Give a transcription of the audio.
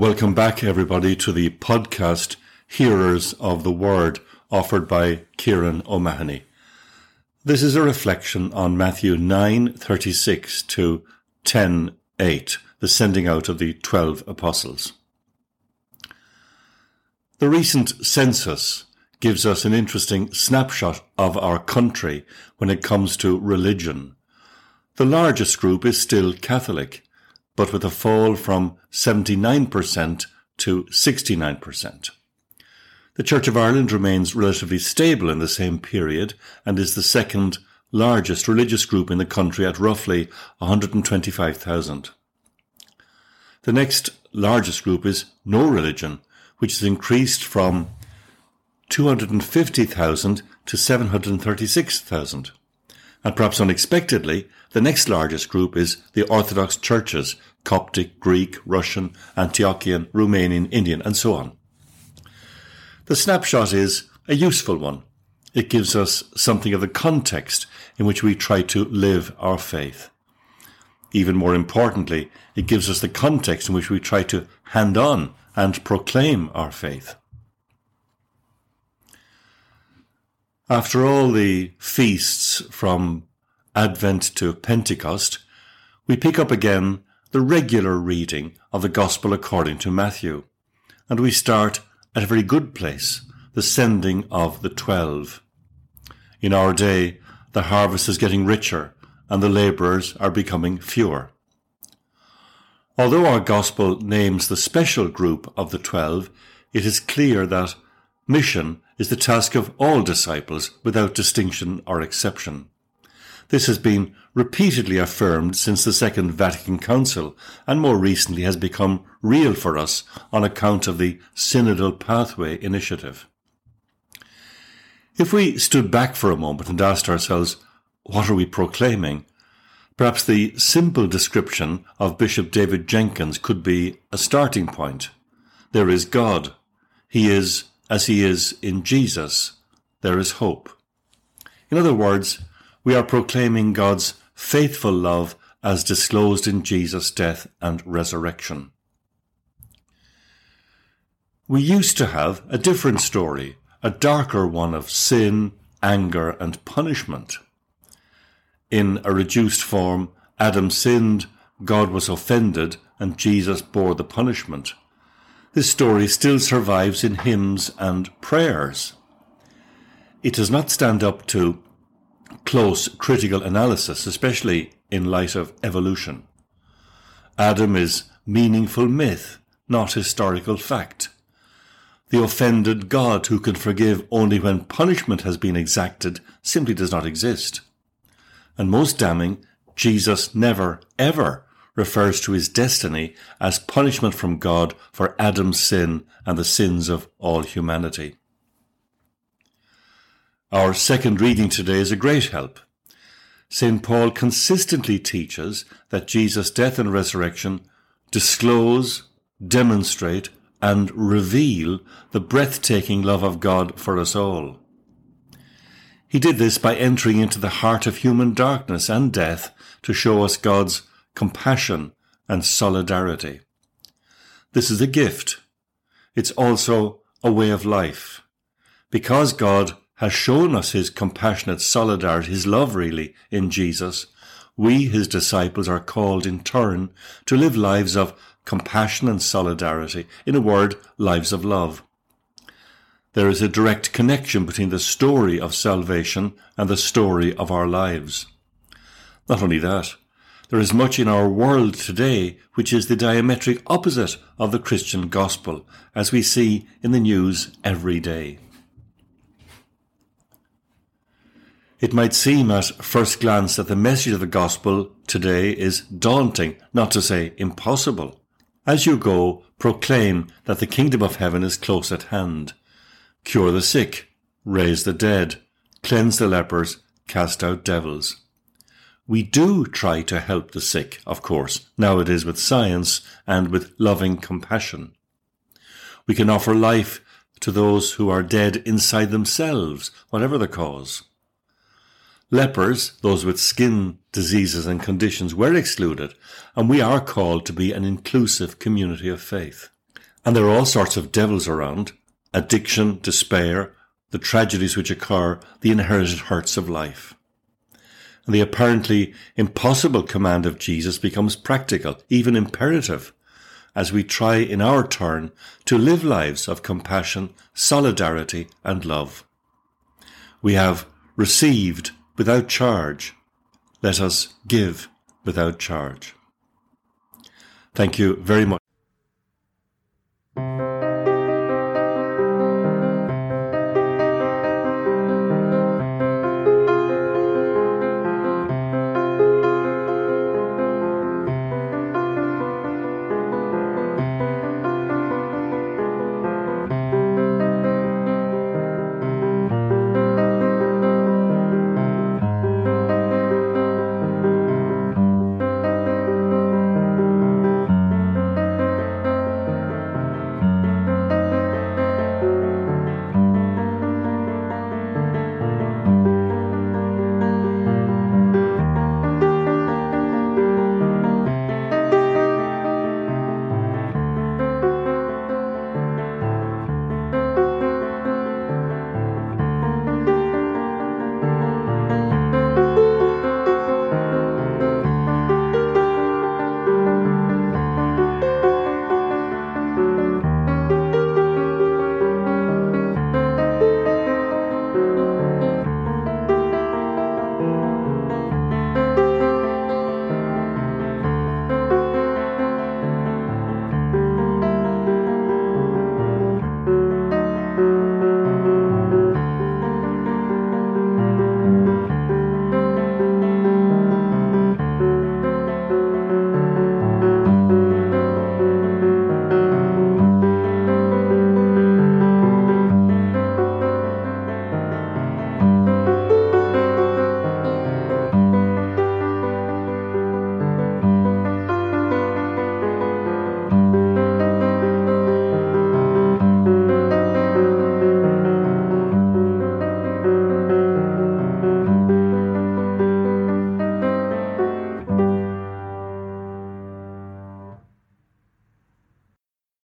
Welcome back, everybody, to the podcast Hearers of the Word offered by Kieran O'Mahony. This is a reflection on Matthew 9:36 to 10:8, the sending out of the 12 apostles. The recent census gives us an interesting snapshot of our country when it comes to religion. The largest group is still Catholic, but with a fall from 79% to 69%. The Church of Ireland remains relatively stable in the same period and is the second largest religious group in the country at roughly 125,000. The next largest group is no religion, which has increased from 250,000 to 736,000. And perhaps unexpectedly, the next largest group is the Orthodox churches, Coptic, Greek, Russian, Antiochian, Romanian, Indian, and so on. The snapshot is a useful one. It gives us something of the context in which we try to live our faith. Even more importantly, it gives us the context in which we try to hand on and proclaim our faith. After all the feasts from Advent to Pentecost, we pick up again the regular reading of the Gospel according to Matthew, and we start at a very good place, the sending of the twelve. In our day, the harvest is getting richer and the labourers are becoming fewer. Although our Gospel names the special group of the twelve, it is clear that mission is the task of all disciples without distinction or exception. This has been repeatedly affirmed since the Second Vatican Council and more recently has become real for us on account of the Synodal Pathway initiative. If we stood back for a moment and asked ourselves, what are we proclaiming? Perhaps the simple description of Bishop David Jenkins could be a starting point. There is God. He is as he is in Jesus, there is hope. In other words, we are proclaiming God's faithful love as disclosed in Jesus' death and resurrection. We used to have a different story, a darker one of sin, anger, and punishment. In a reduced form, Adam sinned, God was offended, and Jesus bore the punishment. This story still survives in hymns and prayers. It does not stand up to close critical analysis, especially in light of evolution. Adam is meaningful myth, not historical fact. The offended God who can forgive only when punishment has been exacted simply does not exist. And most damning, Jesus never, ever refers to his destiny as punishment from God for Adam's sin and the sins of all humanity. Our second reading today is a great help. St. Paul consistently teaches that Jesus' death and resurrection disclose, demonstrate, and reveal the breathtaking love of God for us all. He did this by entering into the heart of human darkness and death to show us God's compassion, and solidarity. This is a gift. It's also a way of life. Because God has shown us his compassionate solidarity, his love really, in Jesus, we, his disciples, are called in turn to live lives of compassion and solidarity, in a word, lives of love. There is a direct connection between the story of salvation and the story of our lives. Not only that, there is much in our world today which is the diametric opposite of the Christian gospel, as we see in the news every day. It might seem at first glance that the message of the gospel today is daunting, not to say impossible. As you go, proclaim that the kingdom of heaven is close at hand. Cure the sick, raise the dead, cleanse the lepers, cast out devils. We do try to help the sick, of course, nowadays with science and with loving compassion. We can offer life to those who are dead inside themselves, whatever the cause. Lepers, those with skin diseases and conditions, were excluded, and we are called to be an inclusive community of faith. And there are all sorts of devils around addiction, despair, the tragedies which occur, the inherited hurts of life. And the apparently impossible command of Jesus becomes practical, even imperative, as we try in our turn to live lives of compassion, solidarity, and love. We have received without charge. Let us give without charge. Thank you very much.